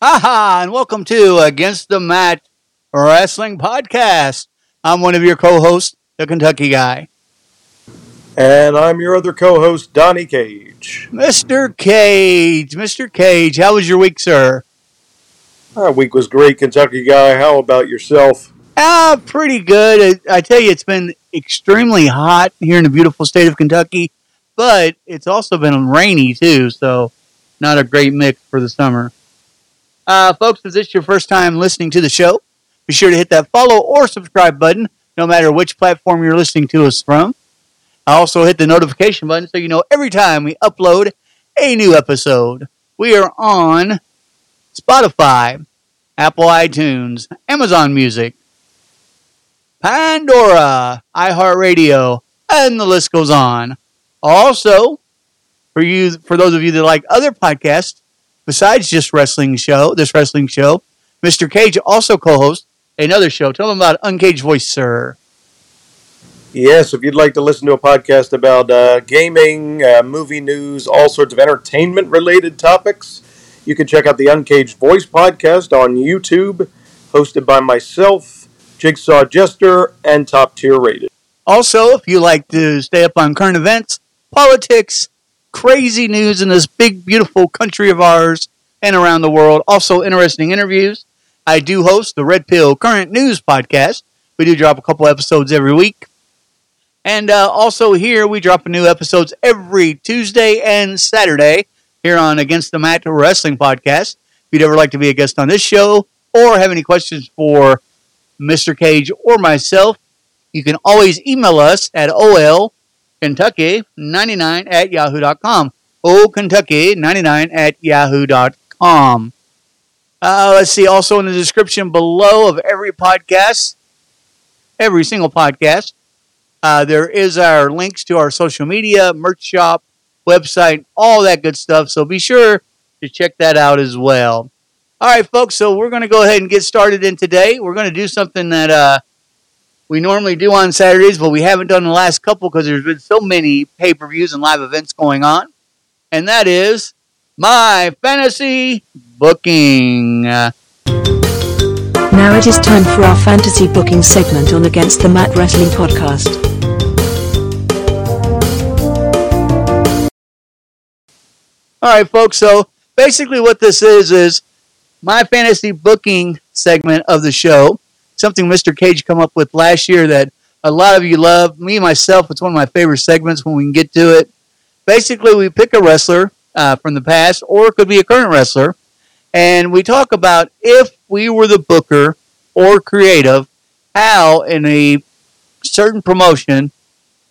Aha! And welcome to Against the Mat Wrestling Podcast. I'm one of your co-hosts, the Kentucky Guy. And I'm your other co-host, Donnie Cage. Mr. Cage, Mr. Cage, how was your week, sir? Our week was great, Kentucky Guy. How about yourself? Ah, pretty good. I, I tell you, it's been extremely hot here in the beautiful state of Kentucky, but it's also been rainy too, so not a great mix for the summer. Uh, folks, if this is your first time listening to the show, be sure to hit that follow or subscribe button, no matter which platform you're listening to us from. I Also, hit the notification button so you know every time we upload a new episode. We are on Spotify, Apple iTunes, Amazon Music, Pandora, iHeartRadio, and the list goes on. Also, for you, for those of you that like other podcasts besides just wrestling show, this wrestling show, Mr. Cage also co-hosts another show. Tell them about Uncaged Voice, sir. Yes, if you'd like to listen to a podcast about uh, gaming, uh, movie news, all sorts of entertainment-related topics, you can check out the Uncaged Voice podcast on YouTube, hosted by myself Jigsaw Jester, and Top Tier Rated. Also, if you like to stay up on current events, politics, crazy news in this big, beautiful country of ours and around the world, also interesting interviews, I do host the Red Pill Current News podcast. We do drop a couple episodes every week. And uh, also here, we drop new episodes every Tuesday and Saturday here on Against the Mat Wrestling Podcast. If you'd ever like to be a guest on this show or have any questions for Mr. Cage, or myself, you can always email us at olkentucky99 at yahoo.com. olkentucky99 at yahoo.com. Uh, let's see, also in the description below of every podcast, every single podcast, uh, there is our links to our social media, merch shop, website, all that good stuff. So be sure to check that out as well. All right, folks. So we're going to go ahead and get started in today. We're going to do something that uh, we normally do on Saturdays, but we haven't done the last couple because there's been so many pay per views and live events going on, and that is my fantasy booking. Now it is time for our fantasy booking segment on Against the Mat Wrestling Podcast. All right, folks. So basically, what this is is my fantasy booking segment of the show. Something Mr. Cage come up with last year that a lot of you love. Me myself, it's one of my favorite segments when we can get to it. Basically, we pick a wrestler uh, from the past, or it could be a current wrestler, and we talk about if we were the booker or creative, how in a certain promotion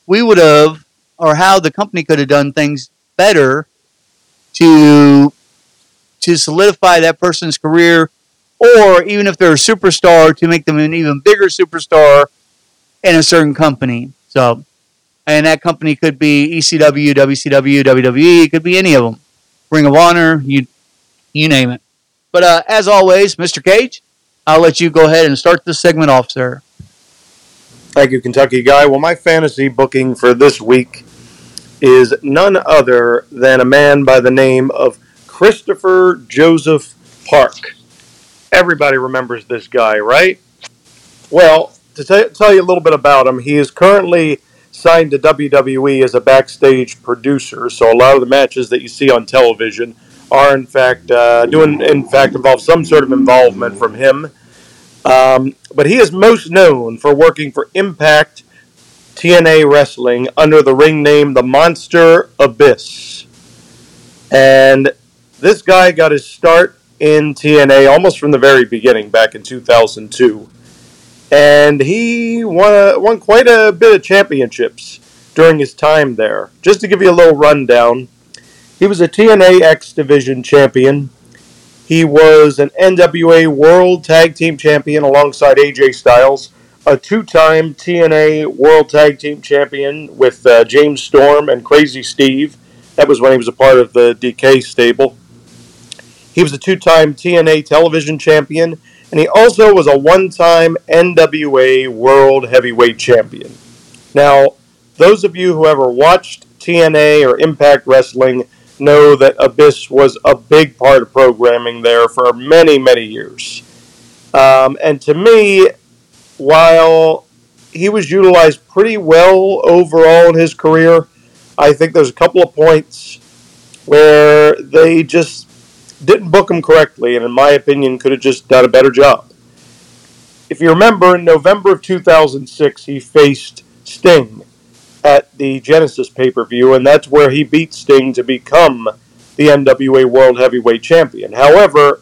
we would have, or how the company could have done things better to to solidify that person's career, or even if they're a superstar, to make them an even bigger superstar in a certain company. So, and that company could be ECW, WCW, WWE, it could be any of them. Ring of Honor, you you name it. But uh, as always, Mr. Cage, I'll let you go ahead and start this segment off, sir. Thank you, Kentucky Guy. Well, my fantasy booking for this week is none other than a man by the name of Christopher Joseph Park. Everybody remembers this guy, right? Well, to t- tell you a little bit about him, he is currently signed to WWE as a backstage producer. So a lot of the matches that you see on television are in fact uh, doing in fact involve some sort of involvement from him. Um, but he is most known for working for Impact TNA Wrestling under the ring name The Monster Abyss. And this guy got his start in TNA almost from the very beginning back in 2002. And he won, a, won quite a bit of championships during his time there. Just to give you a little rundown, he was a TNA X Division champion. He was an NWA World Tag Team champion alongside AJ Styles, a two time TNA World Tag Team champion with uh, James Storm and Crazy Steve. That was when he was a part of the Decay stable. He was a two time TNA television champion, and he also was a one time NWA World Heavyweight Champion. Now, those of you who ever watched TNA or Impact Wrestling know that Abyss was a big part of programming there for many, many years. Um, and to me, while he was utilized pretty well overall in his career, I think there's a couple of points where they just didn't book him correctly, and in my opinion, could have just done a better job. If you remember, in November of 2006, he faced Sting at the Genesis pay per view, and that's where he beat Sting to become the NWA World Heavyweight Champion. However,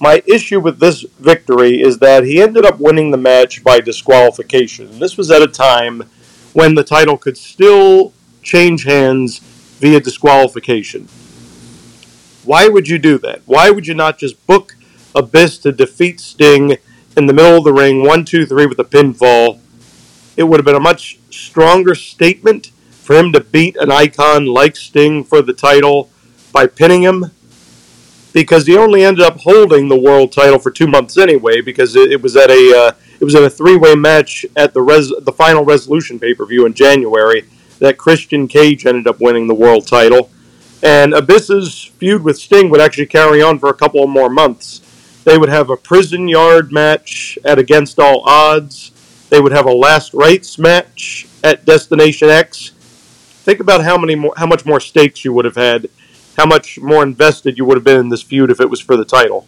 my issue with this victory is that he ended up winning the match by disqualification. This was at a time when the title could still change hands via disqualification. Why would you do that? Why would you not just book Abyss to defeat Sting in the middle of the ring, one, two, three, with a pinfall? It would have been a much stronger statement for him to beat an icon like Sting for the title by pinning him because he only ended up holding the world title for two months anyway because it, it was at a uh, it was in a three way match at the res- the final resolution pay per view in January that Christian Cage ended up winning the world title and Abyss's feud with Sting would actually carry on for a couple of more months. They would have a prison yard match at Against All Odds. They would have a last rites match at Destination X. Think about how many more, how much more stakes you would have had, how much more invested you would have been in this feud if it was for the title,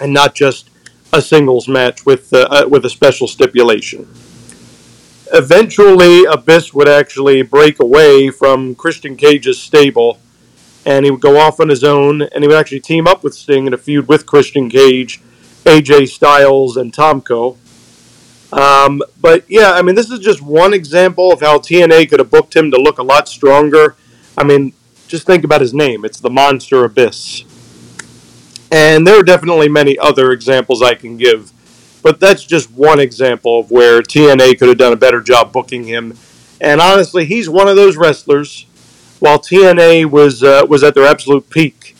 and not just a singles match with uh, uh, with a special stipulation. Eventually, Abyss would actually break away from Christian Cage's stable and he would go off on his own, and he would actually team up with Sting in a feud with Christian Cage, AJ Styles, and Tomko. Um, but yeah, I mean, this is just one example of how TNA could have booked him to look a lot stronger. I mean, just think about his name. It's the Monster Abyss. And there are definitely many other examples I can give, but that's just one example of where TNA could have done a better job booking him. And honestly, he's one of those wrestlers while TNA was uh, was at their absolute peak,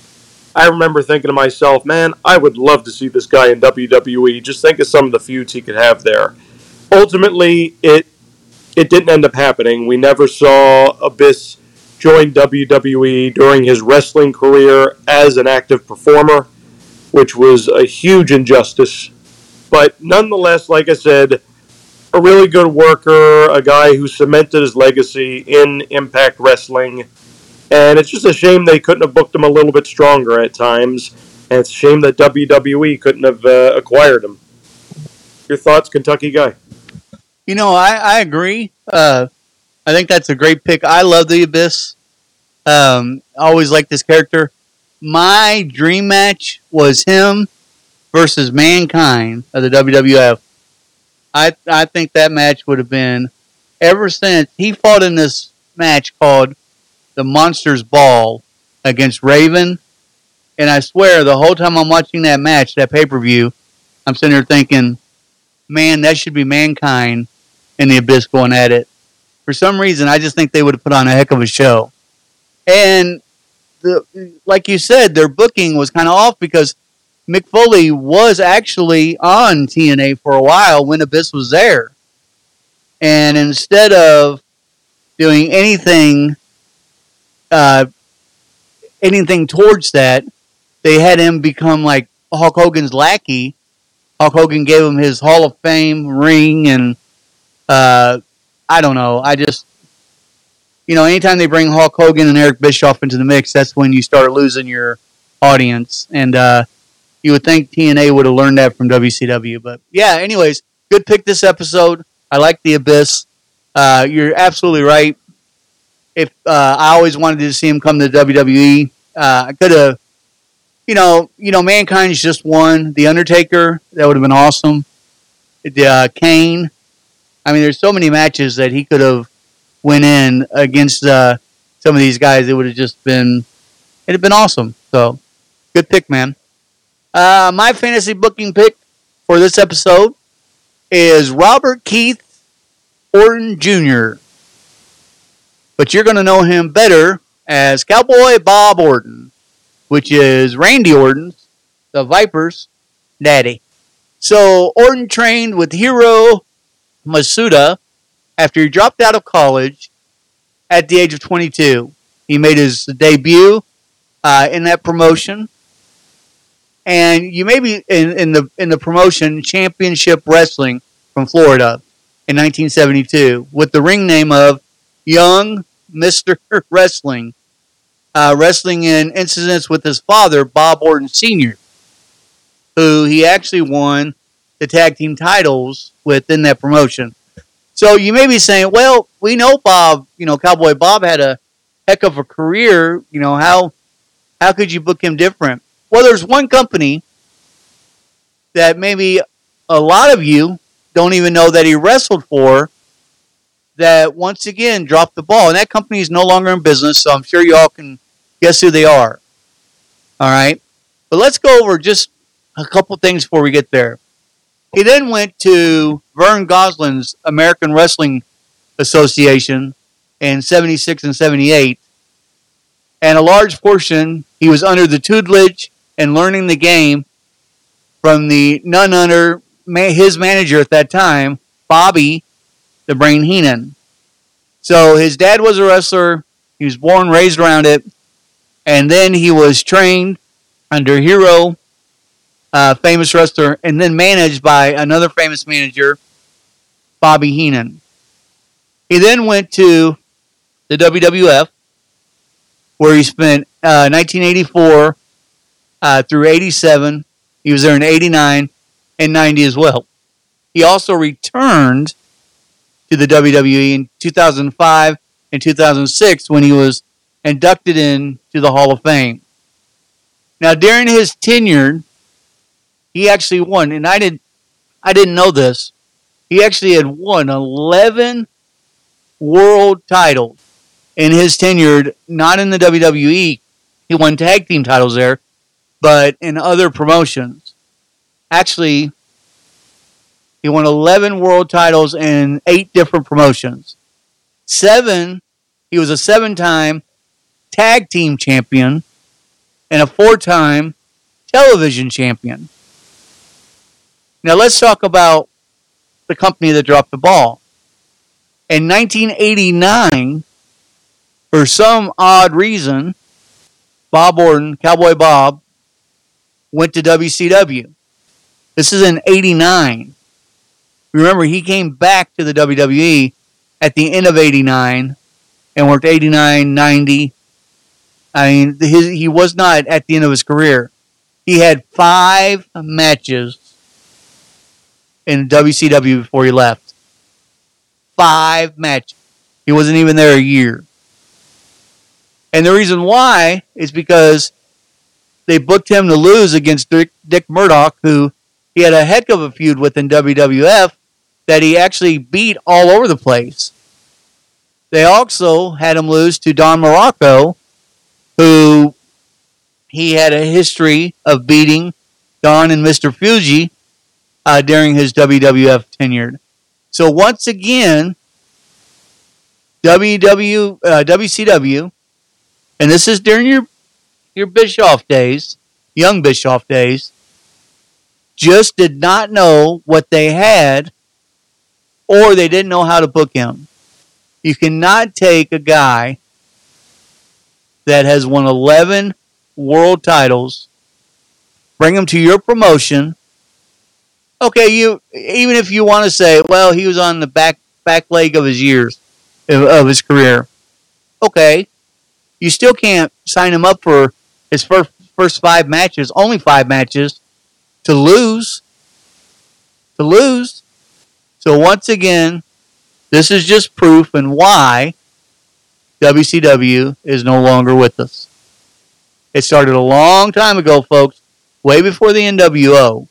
I remember thinking to myself, man, I would love to see this guy in WWE. Just think of some of the feuds he could have there. Ultimately, it it didn't end up happening. We never saw Abyss join WWE during his wrestling career as an active performer, which was a huge injustice. But nonetheless, like I said, a really good worker, a guy who cemented his legacy in Impact Wrestling. And it's just a shame they couldn't have booked him a little bit stronger at times. And it's a shame that WWE couldn't have uh, acquired him. Your thoughts, Kentucky guy? You know, I, I agree. Uh, I think that's a great pick. I love the Abyss. Um, always liked this character. My dream match was him versus Mankind of the WWF. I I think that match would have been ever since he fought in this match called the Monsters Ball against Raven, and I swear the whole time I'm watching that match, that pay per view, I'm sitting there thinking, man, that should be mankind and the Abyss going at it. For some reason, I just think they would have put on a heck of a show, and the like you said, their booking was kind of off because Mick Foley was actually on TNA for a while when Abyss was there. And instead of doing anything, uh, anything towards that, they had him become like Hulk Hogan's lackey. Hulk Hogan gave him his Hall of Fame ring, and uh, I don't know. I just you know, anytime they bring Hulk Hogan and Eric Bischoff into the mix, that's when you start losing your audience. And uh, you would think TNA would have learned that from WCW. But yeah, anyways, good pick this episode. I like the Abyss. Uh, you're absolutely right. If uh, I always wanted to see him come to WWE, uh, I could have, you know, you know, Mankind's just one. The Undertaker, that would have been awesome. The uh, Kane. I mean, there's so many matches that he could have went in against uh, some of these guys. It would have just been, it'd have been awesome. So, good pick, man. Uh, my fantasy booking pick for this episode is Robert Keith Orton Jr. But you're going to know him better as Cowboy Bob Orton, which is Randy Orton's, the Vipers' daddy. So Orton trained with Hiro Matsuda after he dropped out of college at the age of 22. He made his debut uh, in that promotion and you may be in, in the in the promotion Championship Wrestling from Florida in 1972 with the ring name of Young Mister Wrestling, uh, wrestling in incidents with his father Bob Orton Sr., who he actually won the tag team titles within that promotion. So you may be saying, well, we know Bob, you know, Cowboy Bob had a heck of a career. You know how how could you book him different? Well, there's one company that maybe a lot of you don't even know that he wrestled for that once again dropped the ball. And that company is no longer in business, so I'm sure you all can guess who they are. All right. But let's go over just a couple things before we get there. He then went to Vern Goslin's American Wrestling Association in 76 and 78. And a large portion, he was under the tutelage and learning the game from the none other his manager at that time, Bobby the Brain Heenan. So his dad was a wrestler. He was born, raised around it, and then he was trained under Hiro, uh, famous wrestler, and then managed by another famous manager, Bobby Heenan. He then went to the WWF, where he spent uh, 1984 uh, through 87. He was there in 89 and 90 as well. He also returned to the WWE in 2005 and 2006 when he was inducted into the Hall of Fame. Now, during his tenure, he actually won, and I didn't, I didn't know this. He actually had won 11 world titles in his tenure, not in the WWE. He won tag team titles there, but in other promotions. Actually, he won 11 world titles in eight different promotions. Seven, he was a seven time tag team champion and a four time television champion. Now let's talk about the company that dropped the ball. In 1989, for some odd reason, Bob Orton, Cowboy Bob, went to WCW. This is in 89. Remember, he came back to the WWE at the end of 89 and worked 89, 90. I mean, his, he was not at the end of his career. He had five matches in WCW before he left. Five matches. He wasn't even there a year. And the reason why is because they booked him to lose against Dick, Dick Murdoch, who he had a heck of a feud with in WWF that he actually beat all over the place. They also had him lose to Don Muraco, who he had a history of beating Don and Mr. Fuji uh, during his WWF tenure. So once again, WW, uh, WCW, and this is during your your Bischoff days, young Bischoff days, just did not know what they had or they didn't know how to book him. You cannot take a guy that has won 11 world titles, bring him to your promotion. Okay, you even if you want to say, well, he was on the back back leg of his years of his career. Okay, you still can't sign him up for his first first five matches, only five matches, to lose. To lose. So once again, this is just proof and why WCW is no longer with us. It started a long time ago, folks, way before the NWO.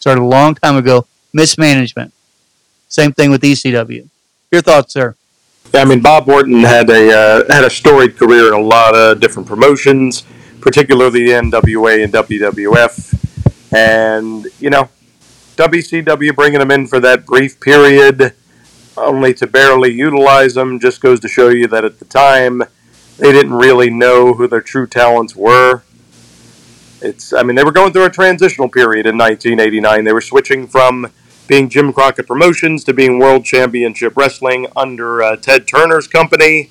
Started a long time ago. Mismanagement. Same thing with ECW. Your thoughts, sir? Yeah, I mean, Bob Orton had a uh, had a storied career in a lot of different promotions, particularly NWA and WWF, and you know, WCW bringing them in for that brief period, only to barely utilize them, just goes to show you that at the time they didn't really know who their true talents were. It's, I mean, they were going through a transitional period in 1989. They were switching from being Jim Crockett Promotions to being World Championship Wrestling under uh, Ted Turner's company.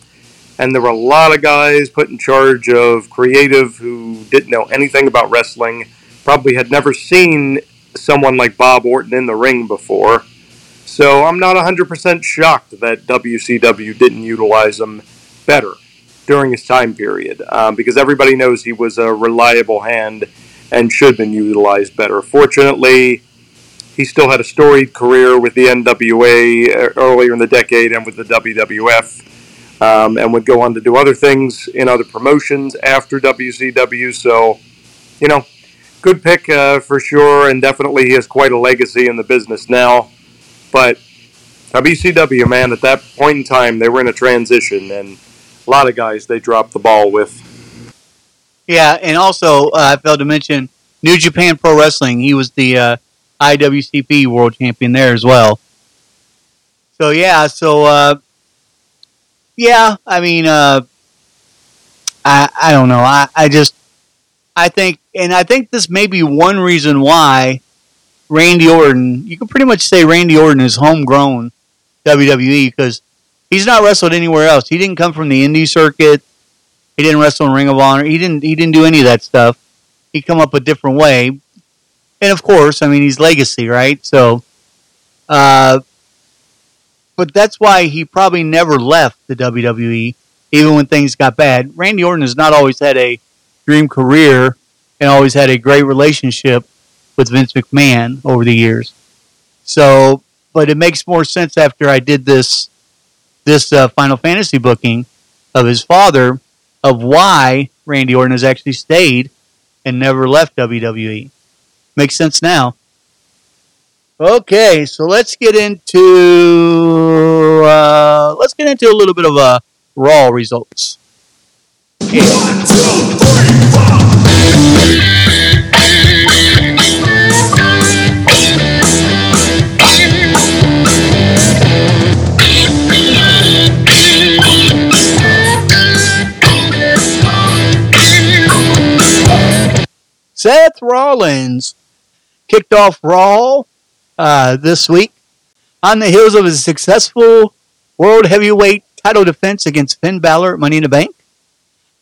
And there were a lot of guys put in charge of creative who didn't know anything about wrestling, probably had never seen someone like Bob Orton in the ring before. So I'm not 100% shocked that WCW didn't utilize him better during his time period um, because everybody knows he was a reliable hand and should have been utilized better. Fortunately, he still had a storied career with the NWA earlier in the decade and with the WWF, um, and would go on to do other things in other promotions after WCW. So, you know, good pick uh, for sure, and definitely he has quite a legacy in the business now. But WCW, man, at that point in time, they were in a transition, and a lot of guys they dropped the ball with. Yeah, and also uh, I failed to mention New Japan Pro Wrestling. He was the uh, IWGP World Champion there as well. So yeah, so uh, yeah, I mean, uh, I I don't know. I I just I think, and I think this may be one reason why Randy Orton. You can pretty much say Randy Orton is homegrown WWE because he's not wrestled anywhere else. He didn't come from the indie circuit. He didn't wrestle in Ring of Honor. He didn't. He didn't do any of that stuff. He come up a different way and of course, I mean, he's legacy, right? So, uh, but that's why he probably never left the WWE, even when things got bad. Randy Orton has not always had a dream career and always had a great relationship with Vince McMahon over the years. So, but it makes more sense after I did this this uh, Final Fantasy booking of his father of why Randy Orton has actually stayed and never left WWE. Makes sense now. Okay, so let's get into uh, let's get into a little bit of uh, raw results. Okay. One, two, three, four. Seth Rollins kicked off Raw uh, this week on the heels of a successful World Heavyweight title defense against Finn Balor at Money in the Bank.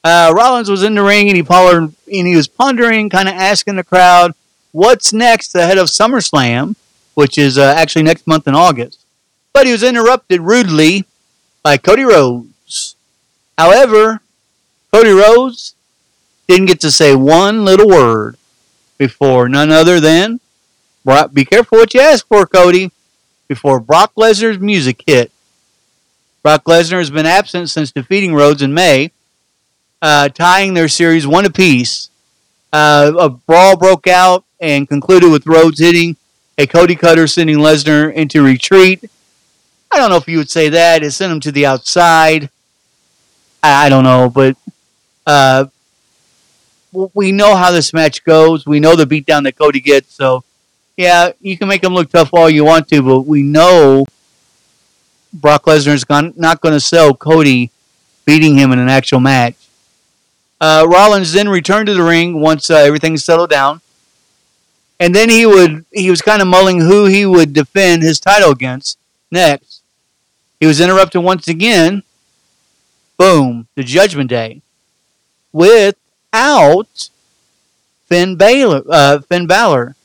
Uh, Rollins was in the ring and he, and he was pondering, kind of asking the crowd, what's next ahead of SummerSlam, which is uh, actually next month in August. But he was interrupted rudely by Cody Rhodes. However, Cody Rhodes didn't get to say one little word before none other than, be careful what you ask for, Cody, before Brock Lesnar's music hit. Brock Lesnar has been absent since defeating Rhodes in May, uh, tying their series one apiece. Uh, a brawl broke out and concluded with Rhodes hitting a Cody Cutter, sending Lesnar into retreat. I don't know if you would say that. It sent him to the outside. I, don't know, but uh, we know how this match goes. We know the beatdown that Cody gets. So, yeah, you can make him look tough all you want to, but we know Brock Lesnar is not going to sell Cody beating him in an actual match. Uh, Rollins then returned to the ring once uh, everything settled down, and then he would he was kind of mulling who he would defend his title against next. He was interrupted once again. Boom! The Judgment Day without Finn Balor, uh, Finn Balor,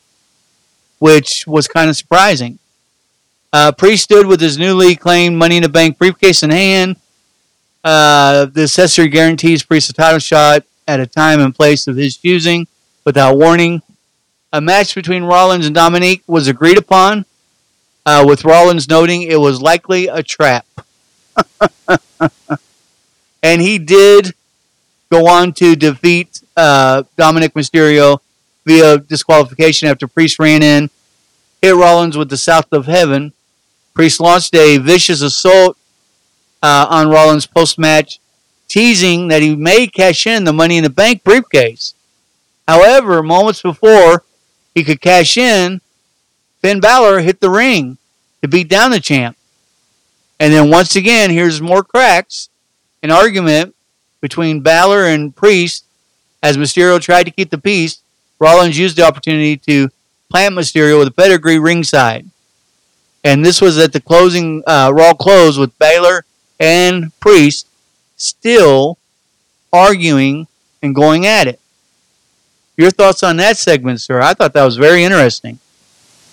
which was kind of surprising. Uh, Priest stood with his newly claimed Money in the Bank briefcase in hand. Uh, the accessory guarantees Priest a title shot at a time and place of his choosing without warning. A match between Rollins and Dominique was agreed upon, uh, with Rollins noting it was likely a trap. and he did go on to defeat uh, Dominic Mysterio via disqualification after Priest ran in, hit Rollins with the South of Heaven. Priest launched a vicious assault uh, on Rollins post match, teasing that he may cash in the Money in the Bank briefcase. However, moments before he could cash in, Finn Balor hit the ring to beat down the champ. And then once again, here's more cracks. An argument between Balor and Priest as Mysterio tried to keep the peace. Rollins used the opportunity to plant Mysterio with a pedigree ringside. And this was at the closing uh, Raw close with Balor and Priest still arguing and going at it. Your thoughts on that segment, sir? I thought that was very interesting.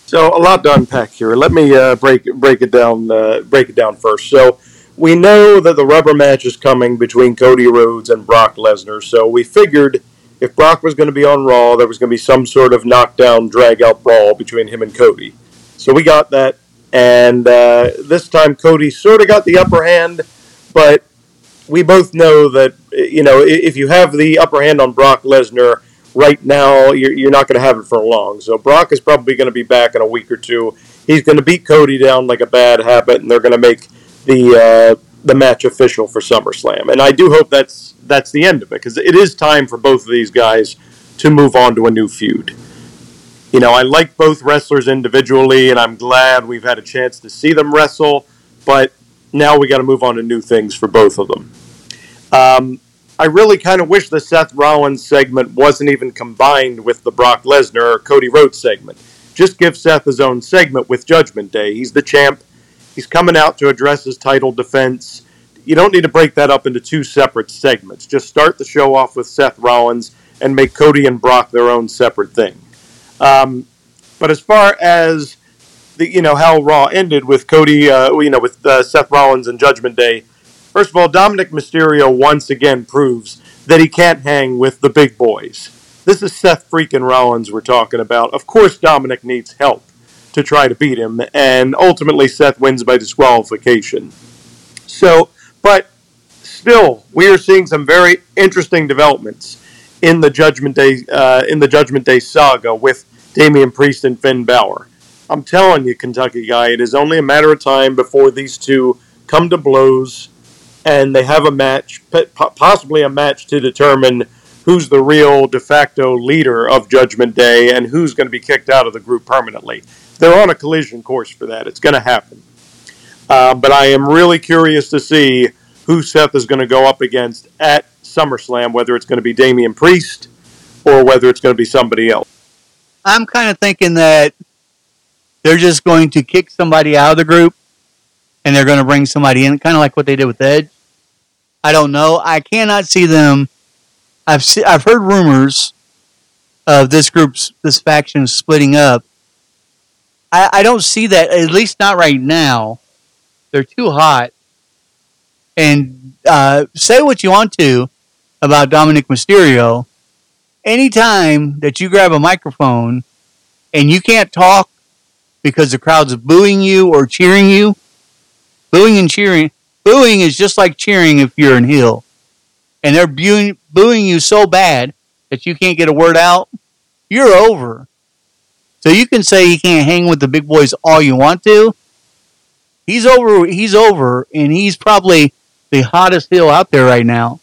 So a lot to unpack here. Let me uh, break break it down. Uh, break it down first. So we know that the rubber match is coming between Cody Rhodes and Brock Lesnar. So we figured if Brock was going to be on Raw, there was going to be some sort of knockdown, drag out brawl between him and Cody. So we got that, and uh, this time Cody sort of got the upper hand, but we both know that you know if you have the upper hand on Brock Lesnar right now, you're, you're not going to have it for long. So Brock is probably going to be back in a week or two. He's going to beat Cody down like a bad habit, and they're going to make the uh, the match official for SummerSlam. And I do hope that's that's the end of it because it is time for both of these guys to move on to a new feud. You know, I like both wrestlers individually, and I'm glad we've had a chance to see them wrestle. But now we got to move on to new things for both of them. Um, I really kind of wish the Seth Rollins segment wasn't even combined with the Brock Lesnar or Cody Rhodes segment. Just give Seth his own segment with Judgment Day. He's the champ. He's coming out to address his title defense. You don't need to break that up into two separate segments. Just start the show off with Seth Rollins and make Cody and Brock their own separate thing. Um, but as far as the you know how Raw ended with Cody, uh, you know with uh, Seth Rollins and Judgment Day, First of all, Dominic Mysterio once again proves that he can't hang with the big boys. This is Seth freaking Rollins we're talking about. Of course, Dominic needs help to try to beat him, and ultimately Seth wins by disqualification. So, but still, we are seeing some very interesting developments in the Judgment Day uh, in the Judgment Day saga with Damian Priest and Finn Balor. I'm telling you, Kentucky guy, it is only a matter of time before these two come to blows and they have a match, possibly a match to determine who's the real de facto leader of Judgment Day and who's going to be kicked out of the group permanently. They're on a collision course for that. It's going to happen. Uh, but I am really curious to see who Seth is going to go up against at SummerSlam, whether it's going to be Damian Priest or whether it's going to be somebody else. I'm kind of thinking that they're just going to kick somebody out of the group and they're going to bring somebody in, kind of like what they did with Edge. I don't know. I cannot see them. I've se- I've heard rumors of this group's this faction splitting up. I, I don't see that at least not right now. They're too hot. And uh, say what you want to about Dominic Mysterio. Anytime that you grab a microphone and you can't talk because the crowd's booing you or cheering you, booing and cheering, Booing is just like cheering if you're in heel. And they're booing, booing you so bad that you can't get a word out. You're over. So you can say you can't hang with the big boys all you want to. He's over. He's over, and he's probably the hottest heel out there right now.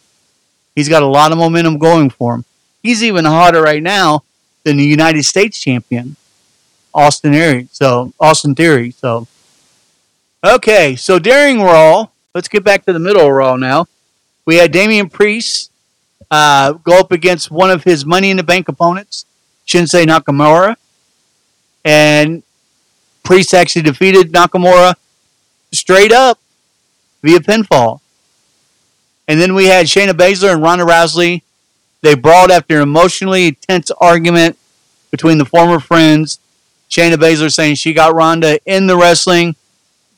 He's got a lot of momentum going for him. He's even hotter right now than the United States champion, Austin Theory. So Austin Theory. So okay. So during Raw, let's get back to the middle of Raw now. We had Damian Priest uh, go up against one of his Money in the Bank opponents, Shinsuke Nakamura, and Priest actually defeated Nakamura straight up via pinfall. And then we had Shayna Baszler and Ronda Rousey. They brawled after an emotionally tense argument between the former friends. Shayna Baszler saying she got Ronda in the wrestling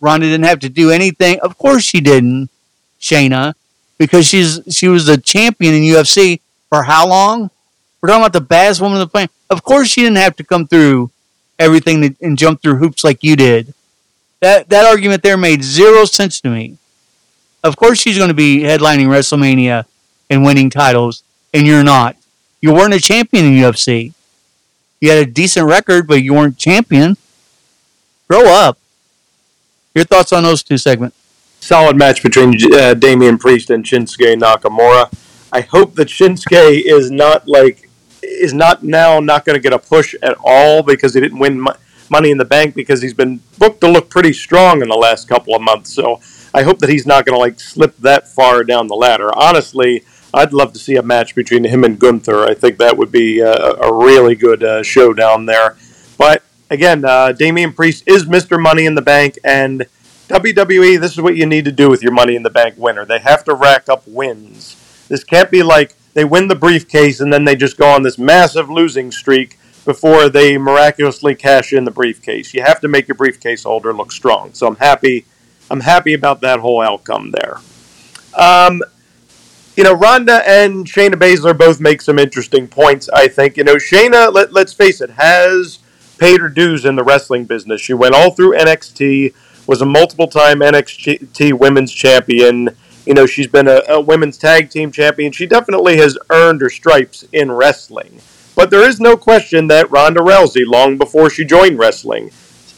Ronda didn't have to do anything. Of course she didn't, Shayna. because she's she was the champion in UFC for how long? We're talking about the baddest woman on the planet. Of course, she didn't have to come through everything that, and jump through hoops like you did. That that argument there made zero sense to me. Of course, she's going to be headlining WrestleMania and winning titles, and you're not. You weren't a champion in UFC. You had a decent record, but you weren't champion. Grow up. Your thoughts on those two segments? Solid match between uh, Damian Priest and Shinsuke Nakamura. I hope that Shinsuke is not like is not now not going to get a push at all because he didn't win Money in the Bank because he's been booked to look pretty strong in the last couple of months. So I hope that he's not going to like slip that far down the ladder. Honestly, I'd love to see a match between him and Gunther. I think that would be a, a really good uh, showdown there. But again, uh, Damian Priest is Mr. Money in the Bank, and WWE, this is what you need to do with your Money in the Bank winner. They have to rack up wins. This can't be like they win the briefcase and then they just go on this massive losing streak before they miraculously cash in the briefcase. You have to make your briefcase holder look strong. So I'm happy. I'm happy about that whole outcome there. Um, you know, Ronda and Shayna Baszler both make some interesting points. I think you know Shayna. Let, let's face it, has paid her dues in the wrestling business. She went all through NXT, was a multiple-time NXT Women's Champion. You know, she's been a, a women's tag team champion. She definitely has earned her stripes in wrestling. But there is no question that Ronda Rousey, long before she joined wrestling,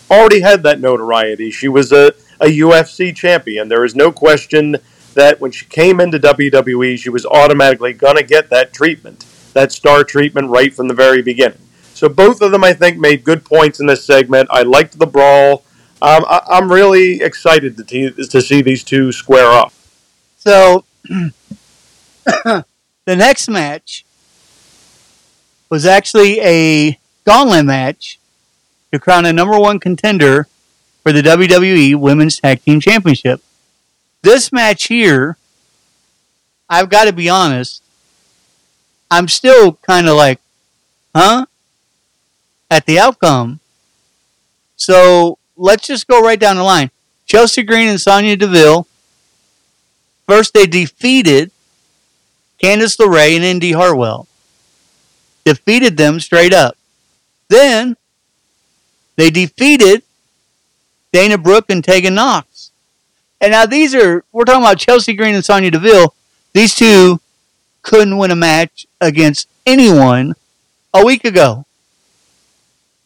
already had that notoriety. She was a, a UFC champion. There is no question that when she came into WWE, she was automatically going to get that treatment, that star treatment right from the very beginning. So both of them, I think, made good points in this segment. I liked the brawl. Um, I, am really excited to, to see these two square up. So the next match was actually a gauntlet match to crown a number one contender for the WWE Women's Tag Team Championship. This match here, I've got to be honest, I'm still kind of like, huh? At the outcome. So let's just go right down the line. Chelsea Green and Sonya Deville First, they defeated Candice LeRae and Indy Hartwell. Defeated them straight up. Then, they defeated Dana Brooke and Tegan Knox. And now these are, we're talking about Chelsea Green and Sonya Deville. These two couldn't win a match against anyone a week ago.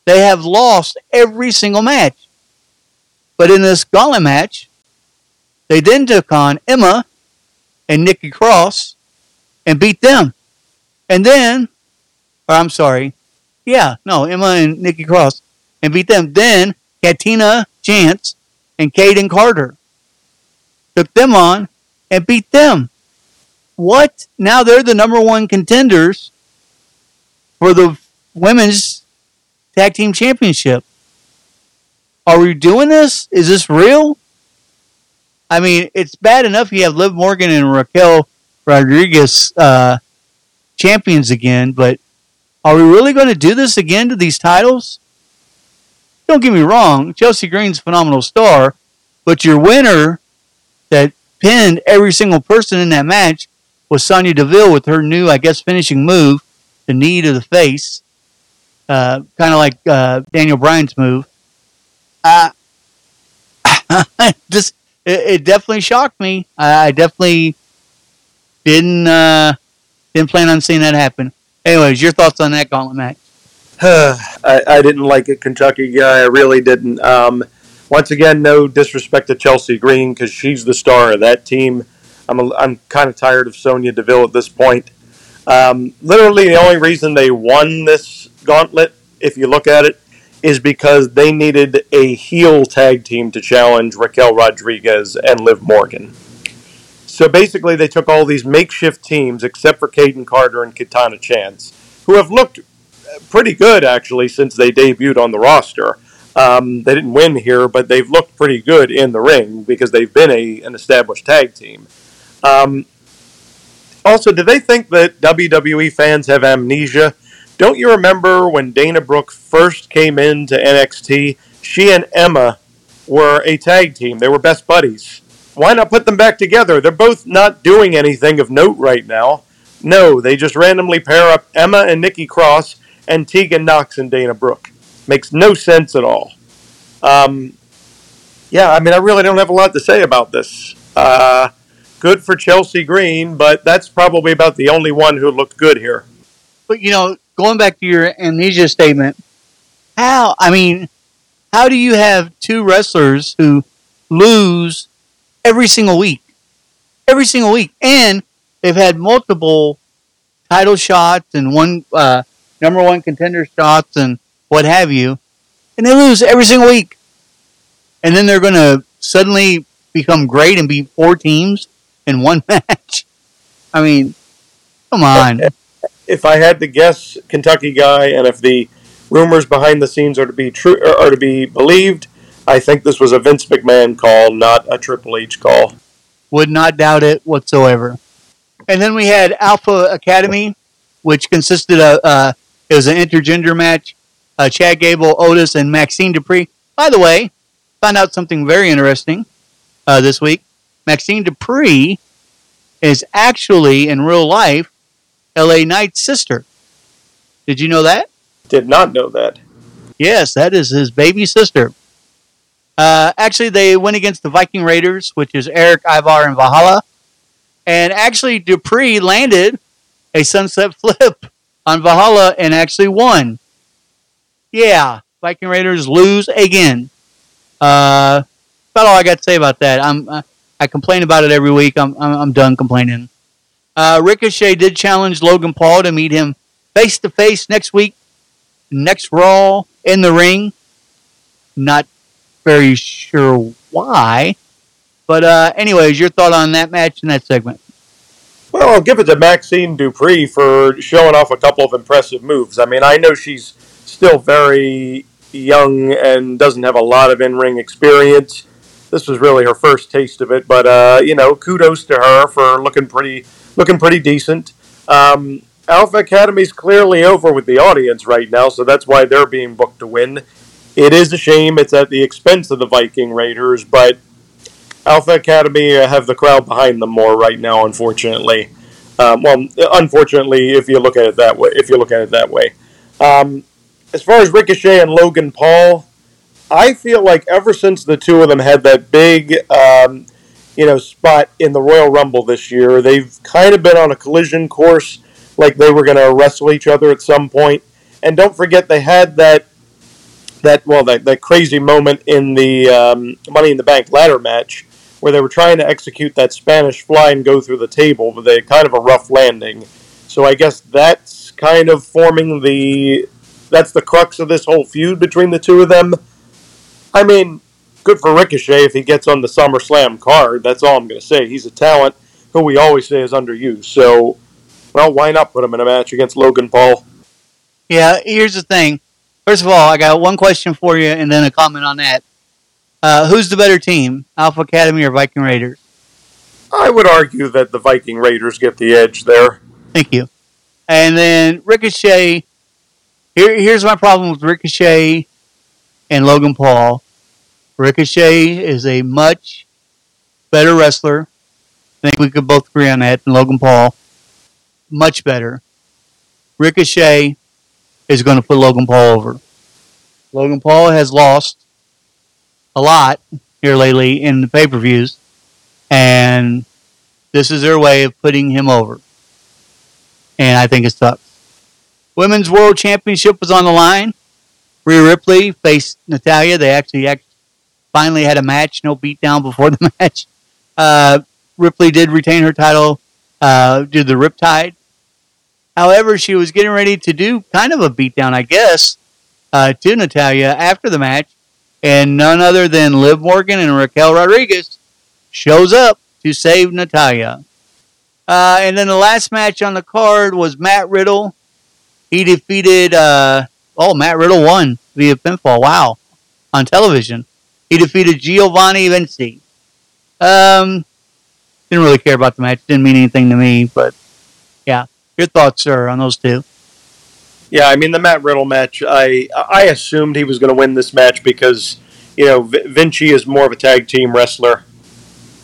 They have lost every single match. But in this gauntlet match, they then took on Emma and Nikki Cross and beat them. And then, or I'm sorry, yeah, no, Emma and Nikki Cross and beat them. Then Katana Chance and Kayden Carter took them on and beat them. What? Now they're the number one contenders for the women's tag team championship. Are we doing this? Is this real? I mean, it's bad enough you have Liv Morgan and Raquel Rodriguez uh, champions again, but are we really going to do this again to these titles? Don't get me wrong, Chelsea Green's phenomenal star, but your winner that pinned every single person in that match was Sonya Deville with her new, I guess, finishing move, the knee to the face, uh, kind of like uh, Daniel Bryan's move. Uh, just it, it definitely shocked me. I, I definitely didn't uh, didn't plan on seeing that happen. Anyways, your thoughts on that gauntlet match? I, I didn't like it, Kentucky guy. I really didn't. Um, once again, no disrespect to Chelsea Green because she's the star of that team. I'm I'm kind of tired of Sonya Deville at this point. Um, literally, the only reason they won this gauntlet, if you look at it, is because they needed a heel tag team to challenge Raquel Rodriguez and Liv Morgan. So basically, they took all these makeshift teams, except for Kayden Carter and Katana Chance, who have looked pretty good actually since they debuted on the roster. Um, they didn't win here, but they've looked pretty good in the ring because they've been a an established tag team. Um, also, do they think that WWE fans have amnesia? Don't you remember when Dana Brooke first came into NXT? She and Emma were a tag team. They were best buddies. Why not put them back together? They're both not doing anything of note right now. No, they just randomly pair up Emma and Nikki Cross and Tegan Knox and Dana Brooke. Makes no sense at all. Um, yeah, I mean, I really don't have a lot to say about this. Uh, good for Chelsea Green, but that's probably about the only one who looked good here. But you know, going back to your amnesia statement, how? I mean, how do you have two wrestlers who lose every single week, every single week, and they've had multiple title shots and one uh, number one contender shots and what have you, and they lose every single week, and then they're going to suddenly become great and beat four teams in one match. I mean, come on. If I had to guess, Kentucky guy, and if the rumors behind the scenes are to be true are to be believed, I think this was a Vince McMahon call, not a Triple H call. Would not doubt it whatsoever. And then we had Alpha Academy, which consisted of uh, it was an intergender match. Uh, Chad Gable, Otis, and Maxine Dupree. By the way, found out something very interesting uh, this week. Maxine Dupree is actually in real life LA Knight's sister. Did you know that? Did not know that. Yes, that is his baby sister. Uh, actually, they went against the Viking Raiders, which is Erik, Ivar and Valhalla. And actually, Dupree landed a sunset flip on Valhalla and actually won. Yeah, Viking Raiders lose again. Uh, about all I got to say about that. I'm uh, I complain about it every week. I'm I'm, I'm done complaining. Uh, Ricochet did challenge Logan Paul to meet him face to face next week, next Raw in the ring. Not very sure why, but uh, anyways, your thought on that match and that segment? Well, I'll give it to Maxine Dupree for showing off a couple of impressive moves. I mean, I know she's still very young and doesn't have a lot of in-ring experience. This was really her first taste of it, but uh, you know, kudos to her for looking pretty, looking pretty decent. Um, Alpha Academy's clearly over with the audience right now, so that's why they're being booked to win. It is a shame it's at the expense of the Viking Raiders, but Alpha Academy have the crowd behind them more right now, unfortunately. Um, well, unfortunately, if you look at it that way, if you look at it that way. Um, as far as Ricochet and Logan Paul, I feel like ever since the two of them had that big, um, you know, spot in the Royal Rumble this year, they've kind of been on a collision course, like they were going to wrestle each other at some point. And don't forget, they had that that well, that, that crazy moment in the um, Money in the Bank ladder match where they were trying to execute that Spanish fly and go through the table, but they kind of a rough landing. So I guess that's kind of forming the that's the crux of this whole feud between the two of them. I mean, good for Ricochet if he gets on the SummerSlam card. That's all I'm going to say. He's a talent who we always say is underused. So, well, why not put him in a match against Logan Paul? Yeah, here's the thing. First of all, I got one question for you and then a comment on that. Uh, who's the better team, Alpha Academy or Viking Raiders? I would argue that the Viking Raiders get the edge there. Thank you. And then Ricochet. Here, here's my problem with Ricochet and Logan Paul. Ricochet is a much better wrestler. I think we could both agree on that. And Logan Paul, much better. Ricochet is going to put Logan Paul over. Logan Paul has lost a lot here lately in the pay per views, and this is their way of putting him over. And I think it sucks. Women's World Championship was on the line. Rhea Ripley faced Natalya. They actually, finally had a match, no beatdown before the match. Uh, Ripley did retain her title uh, due the Riptide. However, she was getting ready to do kind of a beatdown, I guess, uh, to Natalya after the match and none other than Liv Morgan and Raquel Rodriguez shows up to save Natalya. Uh, and then the last match on the card was Matt Riddle. He defeated, uh, oh, Matt Riddle won via pinfall. Wow. On television. He defeated Giovanni Vinci. Um, didn't really care about the match. Didn't mean anything to me, but yeah. Your thoughts, sir, on those two? Yeah, I mean the Matt Riddle match. I I assumed he was going to win this match because you know Vinci is more of a tag team wrestler.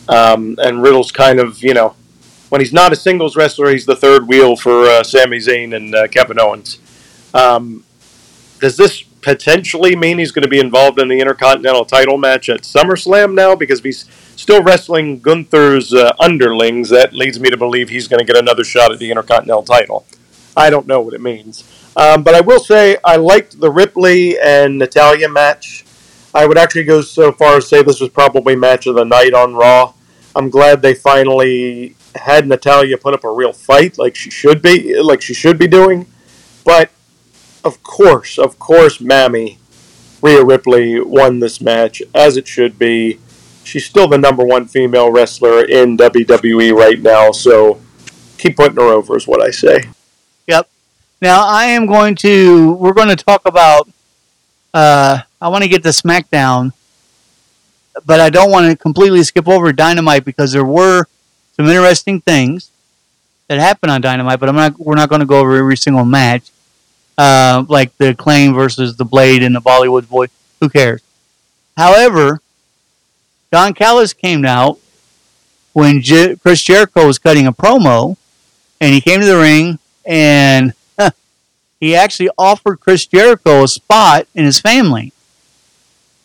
Um, and Riddle's kind of, you know, when he's not a singles wrestler, he's the third wheel for uh, Sami Zayn and uh, Kevin Owens. Um, does this potentially mean he's going to be involved in the Intercontinental title match at SummerSlam now? Because he's still wrestling Gunther's uh, underlings, that leads me to believe he's going to get another shot at the Intercontinental title. I don't know what it means. Um, but I will say I liked the Ripley and Natalya match. I would actually go so far as say this was probably match of the night on Raw. I'm glad they finally had Natalya put up a real fight like she should be like she should be doing. But of course, of course, Mammy Rhea Ripley won this match as it should be. She's still the number one female wrestler in WWE right now, so keep putting her over is what I say. Yep. Now I am going to. We're going to talk about. Uh, I want to get to SmackDown, but I don't want to completely skip over Dynamite because there were some interesting things that happened on Dynamite. But I'm not. We're not going to go over every single match, uh, like the Claim versus the Blade and the Bollywood Boy. Who cares? However, Don Callis came out when J- Chris Jericho was cutting a promo, and he came to the ring and he actually offered Chris Jericho a spot in his family.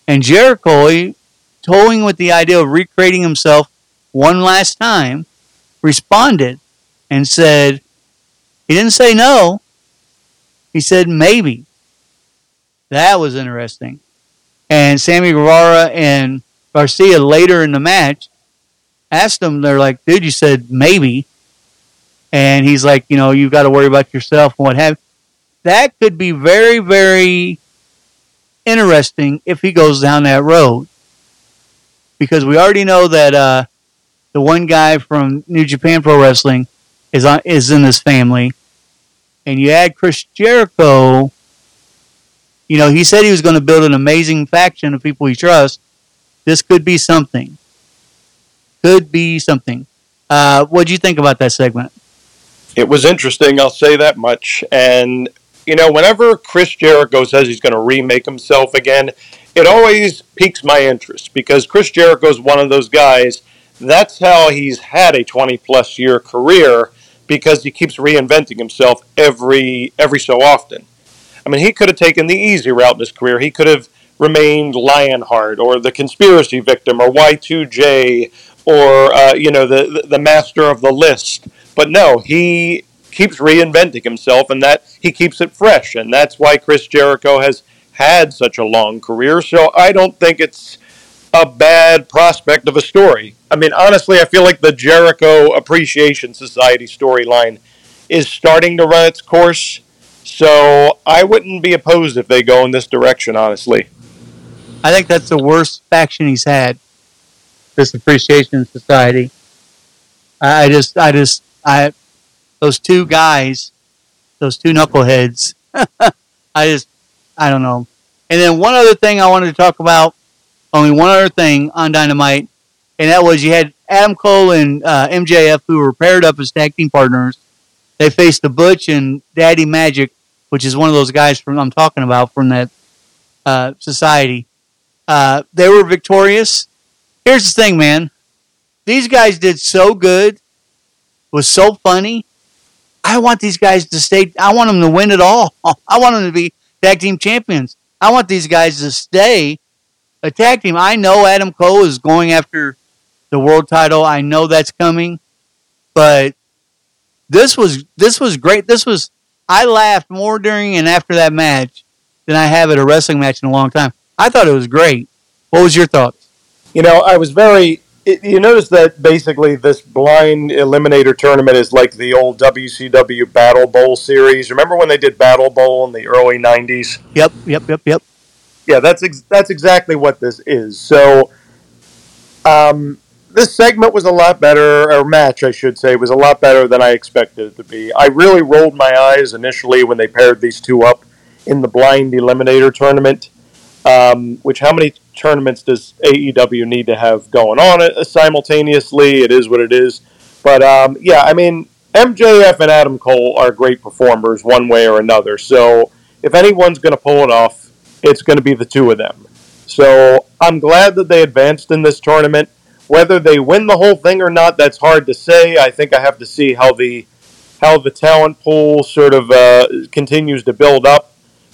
And Jericho, toying with the idea of recreating himself one last time, responded and said, he didn't say no, he said maybe. That was interesting. And Sammy Guevara and Garcia later in the match asked him, they're like, dude, you said maybe. And he's like, you know, you've got to worry about yourself and what have That could be very, very interesting if he goes down that road. Because we already know that uh, the one guy from New Japan Pro Wrestling is on, is in this family. And you add Chris Jericho, you know, he said he was going to build an amazing faction of people he trusts. This could be something. Could be something. Uh, what do you think about that segment? It was interesting, I'll say that much. And, you know, whenever Chris Jericho says he's going to remake himself again, it always piques my interest because Chris Jericho is one of those guys. That's how he's had a 20 plus year career because he keeps reinventing himself every every so often. I mean, he could have taken the easy route in his career. He could have remained Lionheart or the conspiracy victim or Y2J or uh, you know the the master of the list. But no, he keeps reinventing himself, and that he keeps it fresh, and that's why Chris Jericho has had such a long career. So I don't think it's a bad prospect of a story. I mean, honestly, I feel like the Jericho Appreciation Society storyline is starting to run its course. So I wouldn't be opposed if they go in this direction, honestly. I think that's the worst faction he's had. This Appreciation Society. I just, I just, I, those two guys, those two knuckleheads. I just, I don't know. And then one other thing I wanted to talk about, only one other thing on Dynamite, and that was you had Adam Cole and uh, MJF who were paired up as tag team partners. They faced the Butch and Daddy Magic, which is one of those guys from I'm talking about from that uh, society. Uh, they were victorious. Here's the thing, man. These guys did so good, was so funny. I want these guys to stay. I want them to win it all. I want them to be tag team champions. I want these guys to stay a tag team. I know Adam Cole is going after the world title. I know that's coming, but this was this was great. This was I laughed more during and after that match than I have at a wrestling match in a long time. I thought it was great. What was your thoughts? You know, I was very. You notice that basically this blind eliminator tournament is like the old WCW Battle Bowl series. Remember when they did Battle Bowl in the early '90s? Yep, yep, yep, yep. Yeah, that's ex- that's exactly what this is. So, um, this segment was a lot better, or match, I should say, was a lot better than I expected it to be. I really rolled my eyes initially when they paired these two up in the blind eliminator tournament. Um, which how many tournaments does AEW need to have going on uh, simultaneously? It is what it is. But um, yeah, I mean, MJF and Adam Cole are great performers one way or another. So if anyone's going to pull it off, it's going to be the two of them. So I'm glad that they advanced in this tournament. Whether they win the whole thing or not, that's hard to say. I think I have to see how the how the talent pool sort of uh, continues to build up.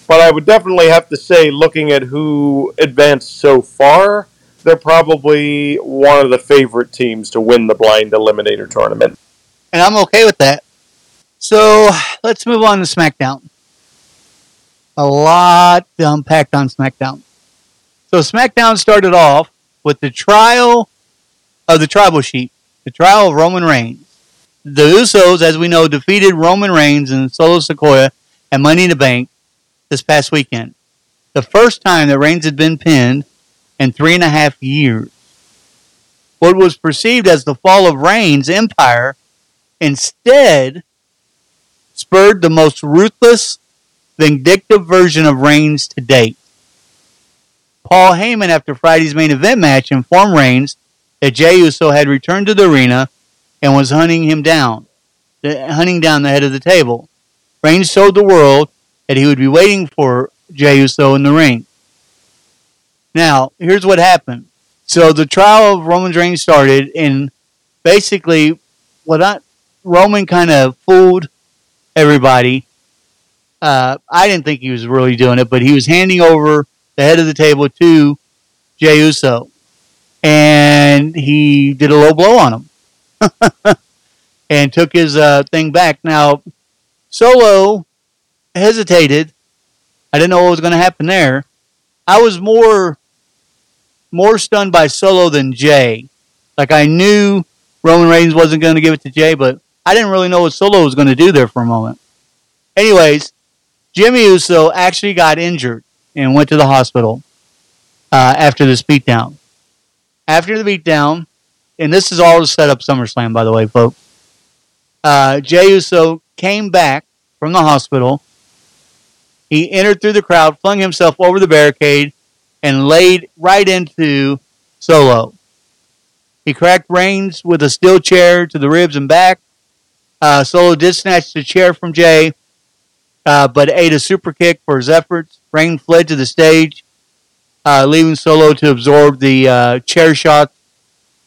But I would definitely have to say, looking at who advanced so far, they're probably one of the favorite teams to win the blind eliminator tournament. And I'm okay with that. So let's move on to SmackDown. A lot unpack on SmackDown. So SmackDown started off with the trial of the tribal chief, the trial of Roman Reigns. The Usos, as we know, defeated Roman Reigns and Solo Sikoa at Money in the Bank this past weekend. The first time that Reigns had been pinned in three and a half years. What was perceived as the fall of Reigns' empire instead spurred the most ruthless, vindictive version of Reigns to date. Paul Heyman, after Friday's main event match, informed Reigns that Jey Uso had returned to the arena and was hunting him down, hunting down the head of the table. Reigns told the world that he would be waiting for Jey Uso in the ring. Now, here's what happened. So the trial of Roman Reigns started, and basically, what I, Roman kind of fooled everybody. Uh, I didn't think he was really doing it, but he was handing over the head of the table to Jey Uso, and he did a low blow on him. and took his uh, thing back. Now, Solo hesitated. I didn't know what was going to happen there. I was more more stunned by Solo than Jey. Like I knew Roman Reigns wasn't going to give it to Jey, but I didn't really know what Solo was going to do there for a moment. Anyways, Jimmy Uso actually got injured and went to the hospital uh, after this beatdown. After the beatdown, and this is all to set up SummerSlam, by the way, folks. Uh, Jey Uso came back from the hospital. He entered through the crowd, flung himself over the barricade, and laid right into Solo. He cracked Reigns with a steel chair to the ribs and back. Uh, Solo did snatch the chair from Jey, uh, but ate a super kick for his efforts. Reigns fled to the stage, uh, leaving Solo to absorb the uh, chair shot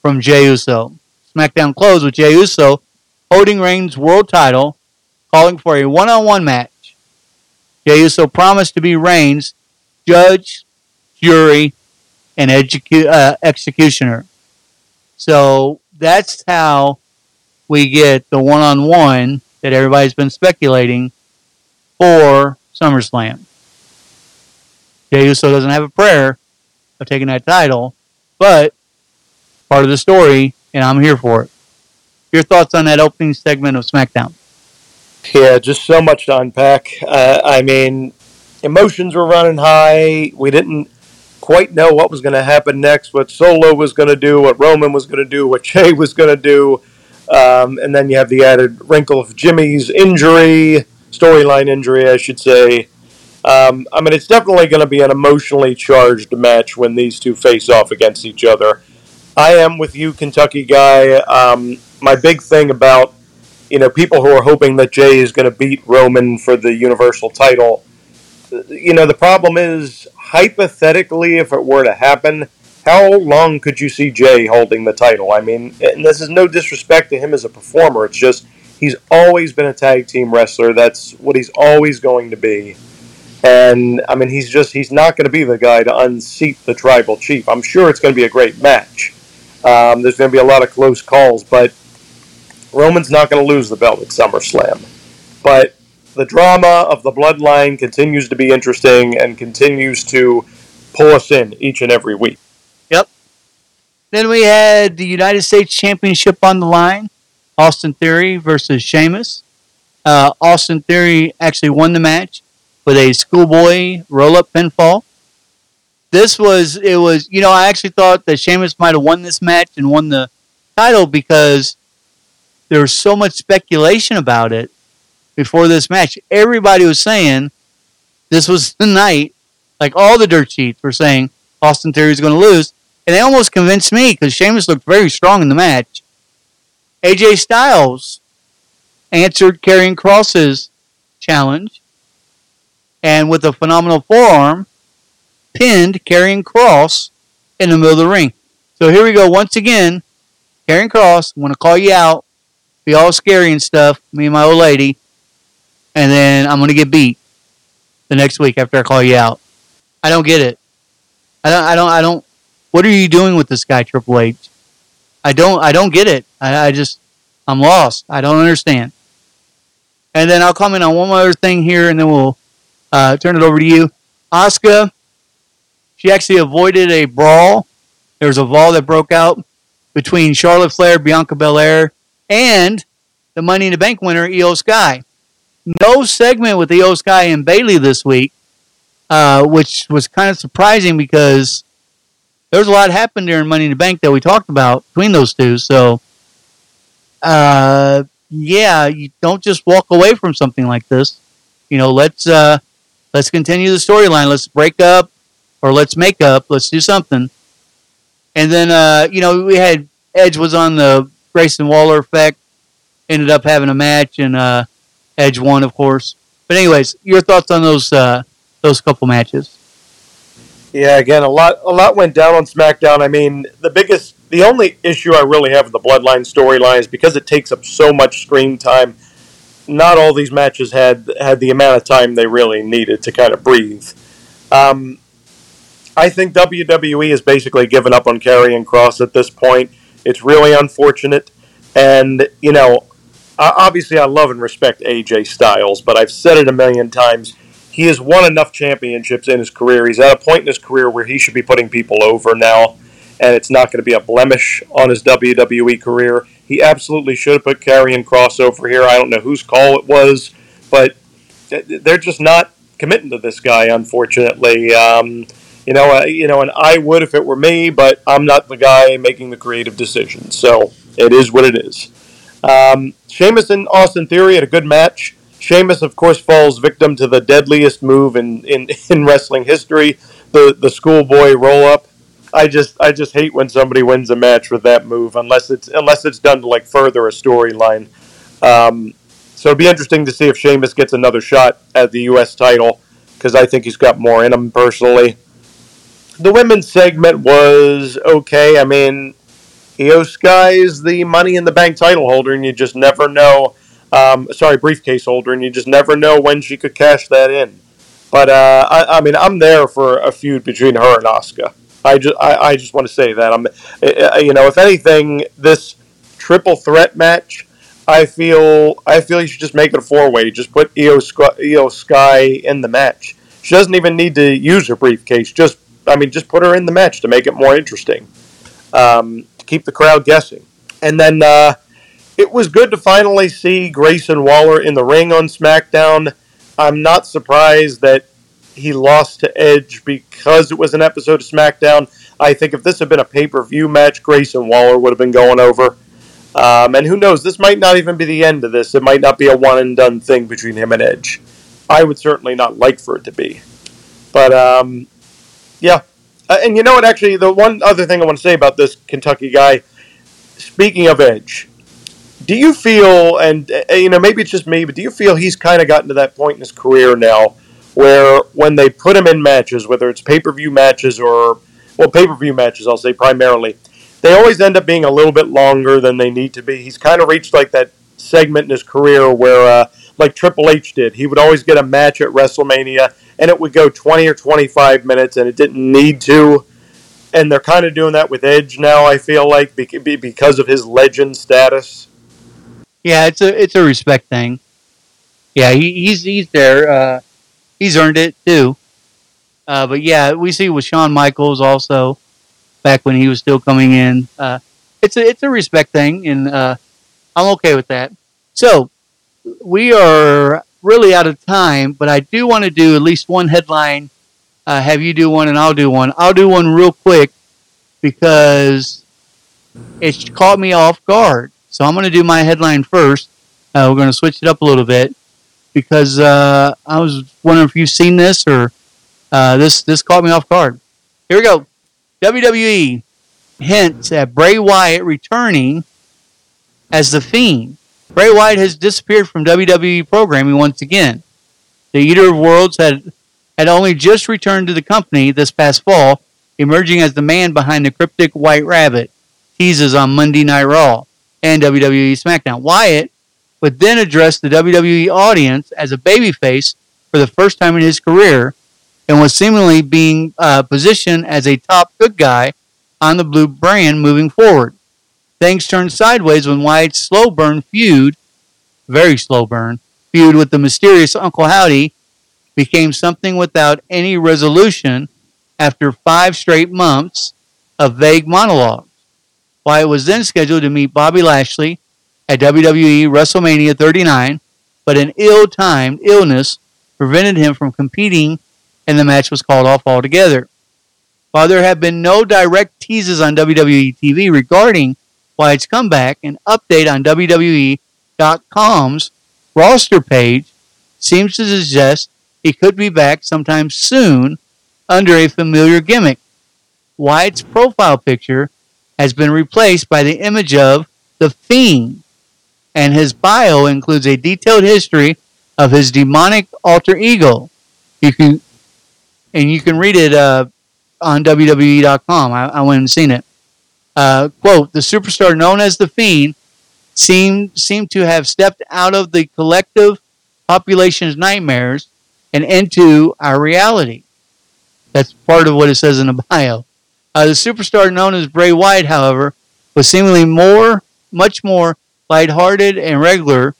from Jey Uso. SmackDown closed with Jey Uso holding Reigns' world title, calling for a one-on-one match. Jey Uso promised to be Reigns' judge, jury, and execu- uh, executioner. So that's how we get the one-on-one that everybody's been speculating for SummerSlam. Jey Uso doesn't have a prayer of taking that title, but part of the story, and I'm here for it. Your thoughts on that opening segment of SmackDown? Yeah, just so much to unpack. Uh, I mean, emotions were running high. We didn't quite know what was going to happen next, what Solo was going to do, what Roman was going to do, what Jey was going to do. Um, and then you have the added wrinkle of Jimmy's injury, storyline injury, I should say. Um, I mean, it's definitely going to be an emotionally charged match when these two face off against each other. I am with you, Kentucky guy. Um, my big thing about you know people who are hoping that Jey is going to beat Roman for the Universal title. You know the problem is hypothetically, if it were to happen, how long could you see Jey holding the title? I mean, and this is no disrespect to him as a performer. It's just he's always been a tag team wrestler. That's what he's always going to be. And I mean, he's just he's not going to be the guy to unseat the tribal chief. I'm sure it's going to be a great match. Um, there's going to be a lot of close calls, but Roman's not going to lose the belt at SummerSlam. But the drama of the bloodline continues to be interesting and continues to pull us in each and every week. Yep. Then we had the United States Championship on the line Austin Theory versus Sheamus. Uh, Austin Theory actually won the match with a schoolboy roll up pinfall this was it was you know I actually thought that Sheamus might have won this match and won the title because there was so much speculation about it before this match. Everybody was saying this was the night, like all the dirt sheets were saying Austin Theory was going to lose, and they almost convinced me because Sheamus looked very strong in the match. AJ Styles answered Karrion Kross's challenge, and with a phenomenal forearm pinned Karrion Kross in the middle of the ring. So here we go once again. Karen Cross, want to call you out, be all scary and stuff, me and my old lady, and then I'm to get beat the next week after I call you out. I don't get it. I don't. I don't. I don't. What are you doing with this guy, Triple H? I don't. I don't get it. I, I just. I'm lost. I don't understand. And then I'll comment on one other thing here, and then we'll uh, turn it over to you. Asuka, she actually avoided a brawl. There was a brawl that broke out between Charlotte Flair, Bianca Belair, and the Money in the Bank winner, Iyo Sky. No segment with Iyo Sky and Bayley this week, uh, which was kind of surprising because there was a lot happened during Money in the Bank that we talked about between those two. So, uh, yeah, you don't just walk away from something like this. You know, let's uh, let's continue the storyline. Let's break up or let's make up. Let's do something. And then, uh, you know, we had Edge was on the Grayson Waller effect. Ended up having a match, and uh, Edge won, of course. But anyways, your thoughts on those uh, those couple matches? Yeah, again, a lot a lot went down on SmackDown. I mean, the biggest, the only issue I really have with the Bloodline storyline is because it takes up so much screen time. Not all these matches had had the amount of time they really needed to kind of breathe. Um, I think WWE has basically given up on Karrion Kross at this point. It's really unfortunate, and you know, obviously I love and respect AJ Styles, but I've said it a million times he has won enough championships in his career. He's at a point in his career where he should be putting people over now, and it's not going to be a blemish on his WWE career. He absolutely should have put Karrion Kross over here. I don't know whose call it was, but they're just not committing to this guy, unfortunately. Um, you know, you know, and I would if it were me, but I'm not the guy making the creative decisions. So it is what it is. Um, Sheamus and Austin Theory had a good match. Sheamus, of course, falls victim to the deadliest move in, in, in wrestling history, the the schoolboy roll up. I just I just hate when somebody wins a match with that move, unless it's unless it's done to like further a storyline. Um, so it'd be interesting to see if Sheamus gets another shot at the U.S. title because I think he's got more in him personally. The women's segment was okay. I mean, Iyo Sky is the Money in the Bank title holder, and you just never know um, sorry, briefcase holder, and you just never know when she could cash that in. But uh, I, I, mean, I'm there for a feud between her and Asuka. I just, I, I just want to say that I'm, uh, uh, you know, if anything, this triple threat match, I feel, I feel you should just make it a four way. Just put Iyo, Iyo Sky in the match. She doesn't even need to use her briefcase. Just, I mean, just put her in the match to make it more interesting, um, to keep the crowd guessing. And then. Uh, it was good to finally see Grayson Waller in the ring on SmackDown. I'm not surprised that he lost to Edge because it was an episode of SmackDown. I think if this had been a pay per view match, Grayson Waller would have been going over. Um, and who knows, this might not even be the end of this. It might not be a one and done thing between him and Edge. I would certainly not like for it to be. But, um, yeah. Uh, and you know what, actually, the one other thing I want to say about this Kentucky guy, speaking of Edge, do you feel, and uh, you know, maybe it's just me, but do you feel he's kind of gotten to that point in his career now where when they put him in matches, whether it's pay per view matches or, well, pay per view matches, I'll say primarily, they always end up being a little bit longer than they need to be. He's kind of reached like that segment in his career where, uh, like Triple H did, he would always get a match at WrestleMania and it would go 20 or 25 minutes and it didn't need to. And they're kind of doing that with Edge now, I feel like, because of his legend status. Yeah, it's a it's a respect thing. Yeah, he, he's he's there. Uh, he's earned it too. Uh, but yeah, we see with Shawn Michaels also back when he was still coming in. Uh, it's a it's a respect thing, and uh, I'm okay with that. So we are really out of time, but I do want to do at least one headline. Uh, have you do one, and I'll do one. I'll do one real quick because it's caught me off guard. So I'm going to do my headline first. Uh, we're going to switch it up a little bit because uh, I was wondering if you've seen this or uh, this this caught me off guard. Here we go. WWE hints at Bray Wyatt returning as the Fiend. Bray Wyatt has disappeared from WWE programming once again. The Eater of Worlds had had only just returned to the company this past fall emerging as the man behind the cryptic White Rabbit teases on Monday Night Raw and WWE SmackDown. Wyatt would then address the WWE audience as a babyface for the first time in his career and was seemingly being uh, positioned as a top good guy on the blue brand moving forward. Things turned sideways when Wyatt's slow burn feud, very slow burn, feud with the mysterious Uncle Howdy became something without any resolution after five straight months of vague monologues. Wyatt was then scheduled to meet Bobby Lashley at WWE WrestleMania 39, but an ill-timed illness prevented him from competing and the match was called off altogether. While there have been no direct teases on WWE TV regarding Wyatt's comeback, an update on WWE.com's roster page seems to suggest he could be back sometime soon under a familiar gimmick. Wyatt's profile picture has been replaced by the image of The Fiend, and his bio includes a detailed history of his demonic alter ego. You can, and you can read it uh, on WWE.com. I, I went and seen it. Uh, quote: The superstar known as the Fiend seemed seemed to have stepped out of the collective population's nightmares and into our reality. That's part of what it says in the bio. Uh, the superstar known as Bray Wyatt, however, was seemingly more, much more lighthearted and regular.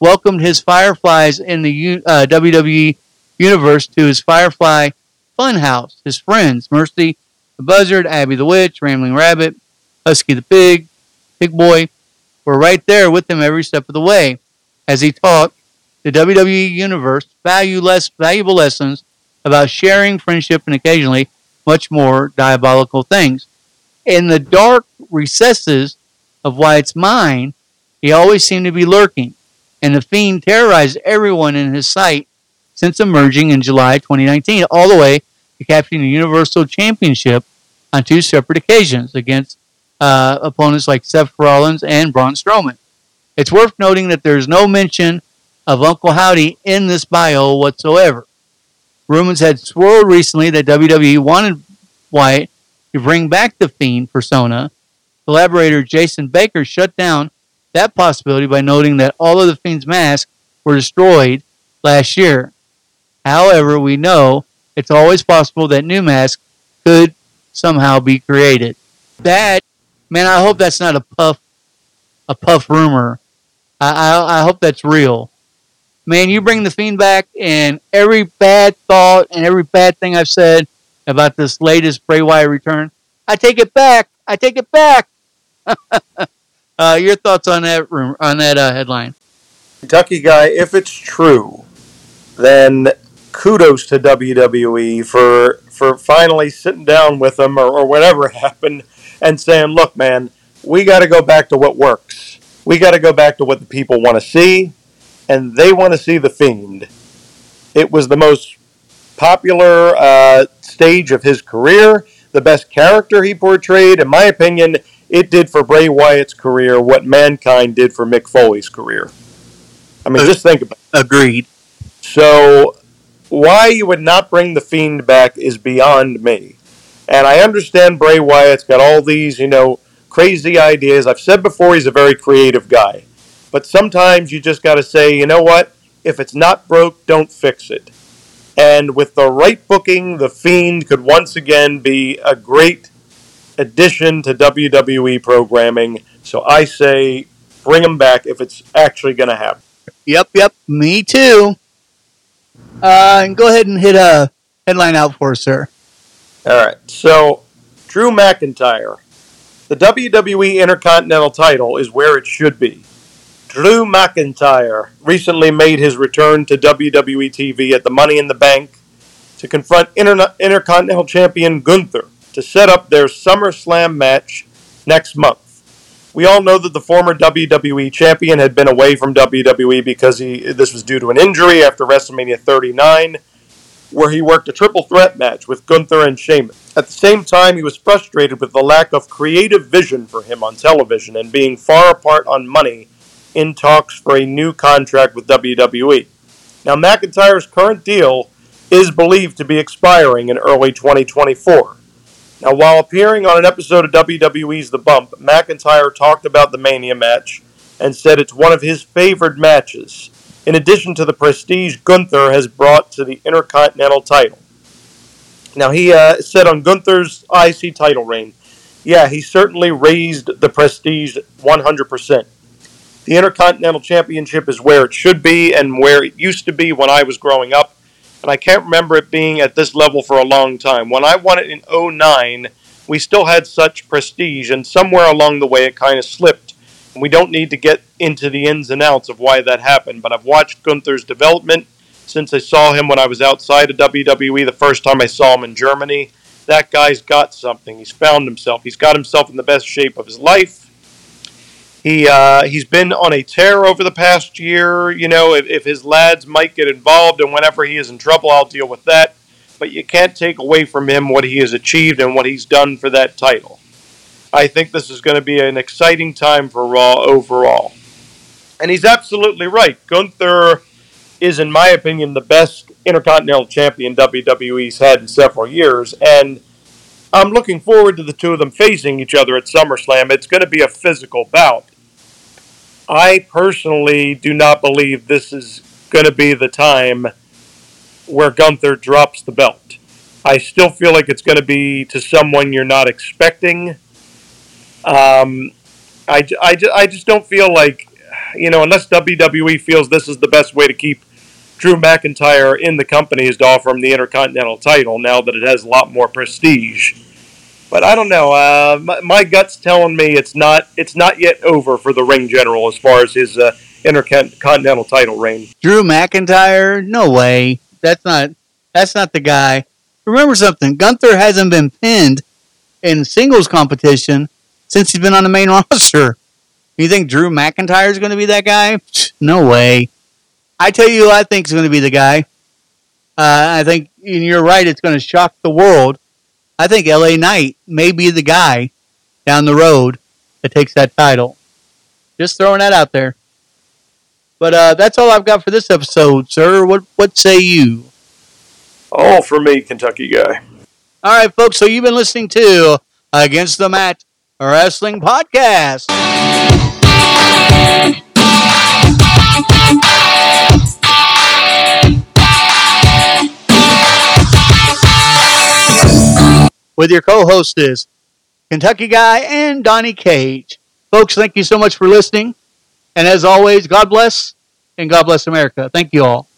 Welcomed his Fireflies in the uh, WWE universe to his Firefly Funhouse. His friends, Mercy the Buzzard, Abby the Witch, Rambling Rabbit, Huskus the Pig, Pig Boy, were right there with him every step of the way as he taught the WWE Universe value less, valuable lessons about sharing, friendship, and occasionally much more diabolical things. In the dark recesses of Wyatt's mind, he always seemed to be lurking, and the Fiend terrorized everyone in his sight since emerging in July 2019, all the way to capturing the Universal Championship on two separate occasions against uh, opponents like Seth Rollins and Braun Strowman. It's worth noting that there's no mention of Uncle Howdy in this bio whatsoever. Rumors had swirled recently that WWE wanted Wyatt to bring back the Fiend persona. Collaborator Jason Baker shut down that possibility by noting that all of the Fiend's masks were destroyed last year. However, we know it's always possible that new masks could somehow be created. That, man, I hope that's not a puff, a puff rumor. I, I, I hope that's real man, you bring the fiend back, and every bad thought and every bad thing I've said about this latest Bray Wyatt return, I take it back. I take it back. uh, your thoughts on that room on that uh, headline? Kentucky guy, if it's true, then kudos to WWE for for finally sitting down with them or, or whatever happened and saying, look, man, we got to go back to what works. We got to go back to what the people want to see and they want to see The Fiend. It was the most popular uh, stage of his career, the best character he portrayed. In my opinion, it did for Bray Wyatt's career what Mankind did for Mick Foley's career. I mean, just think about it. Agreed. So, why you would not bring The Fiend back is beyond me. And I understand Bray Wyatt's got all these, you know, crazy ideas. I've said before he's a very creative guy. But sometimes you just got to say, you know what? If it's not broke, don't fix it. And with the right booking, The Fiend could once again be a great addition to WWE programming. So I say bring him back if it's actually going to happen. Yep, yep, me too. Uh, and go ahead and hit a headline out for us, sir. All right. So, Drew McIntyre. The WWE Intercontinental title is where it should be. Drew McIntyre recently made his return to WWE TV at the Money in the Bank to confront Inter- Intercontinental Champion Gunther to set up their SummerSlam match next month. We all know that the former WWE champion had been away from WWE because he this was due to an injury after WrestleMania 39, where he worked a triple threat match with Gunther and Sheamus. At the same time, he was frustrated with the lack of creative vision for him on television and being far apart on money in talks for a new contract with WWE. Now, McIntyre's current deal is believed to be expiring in early 2024. Now, while appearing on an episode of WWE's The Bump, McIntyre talked about the Mania match and said it's one of his favored matches, in addition to the prestige Gunther has brought to the Intercontinental title. Now, he uh, said on Gunther's IC title reign, yeah, he certainly raised the prestige 100%. The Intercontinental Championship is where it should be and where it used to be when I was growing up, and I can't remember it being at this level for a long time. When I won it in 09, we still had such prestige, and somewhere along the way it kind of slipped. And we don't need to get into the ins and outs of why that happened, but I've watched Gunther's development since I saw him when I was outside of WWE the first time I saw him in Germany. That guy's got something. He's found himself. He's got himself in the best shape of his life. He uh, he's been on a tear over the past year. You know, if, if his lads might get involved, and whenever he is in trouble, I'll deal with that. But you can't take away from him what he has achieved and what he's done for that title. I think this is going to be an exciting time for Raw overall. And he's absolutely right. Gunther is, in my opinion, the best Intercontinental Champion WWE's had in several years. And I'm looking forward to the two of them facing each other at SummerSlam. It's going to be a physical bout. I personally do not believe this is going to be the time where Gunther drops the belt. I still feel like it's going to be to someone you're not expecting. Um, I, I, I just don't feel like, you know, unless WWE feels this is the best way to keep Drew McIntyre in the company is to offer him the Intercontinental title now that it has a lot more prestige. But I don't know. Uh, my, my, gut's telling me it's not it's not yet over for the ring general as far as his uh, Intercontinental title reign. Drew McIntyre? No way. That's not that's not the guy. Remember something. Gunther hasn't been pinned in singles competition since he's been on the main roster. You think Drew McIntyre is going to be that guy? No way. I tell you, I think is going to be the guy. Uh, I think, and you're right, it's going to shock the world. I think LA Knight may be the guy down the road that takes that title. Just throwing that out there. But uh, that's all I've got for this episode, sir. What what say you? All for me, Kentucky guy. All right, folks. So you've been listening to Against the Mat Wrestling Podcast. with your co-host is Kentucky Guy and Donnie Cage. Folks, thank you so much for listening. And as always, God bless and God bless America. Thank you all.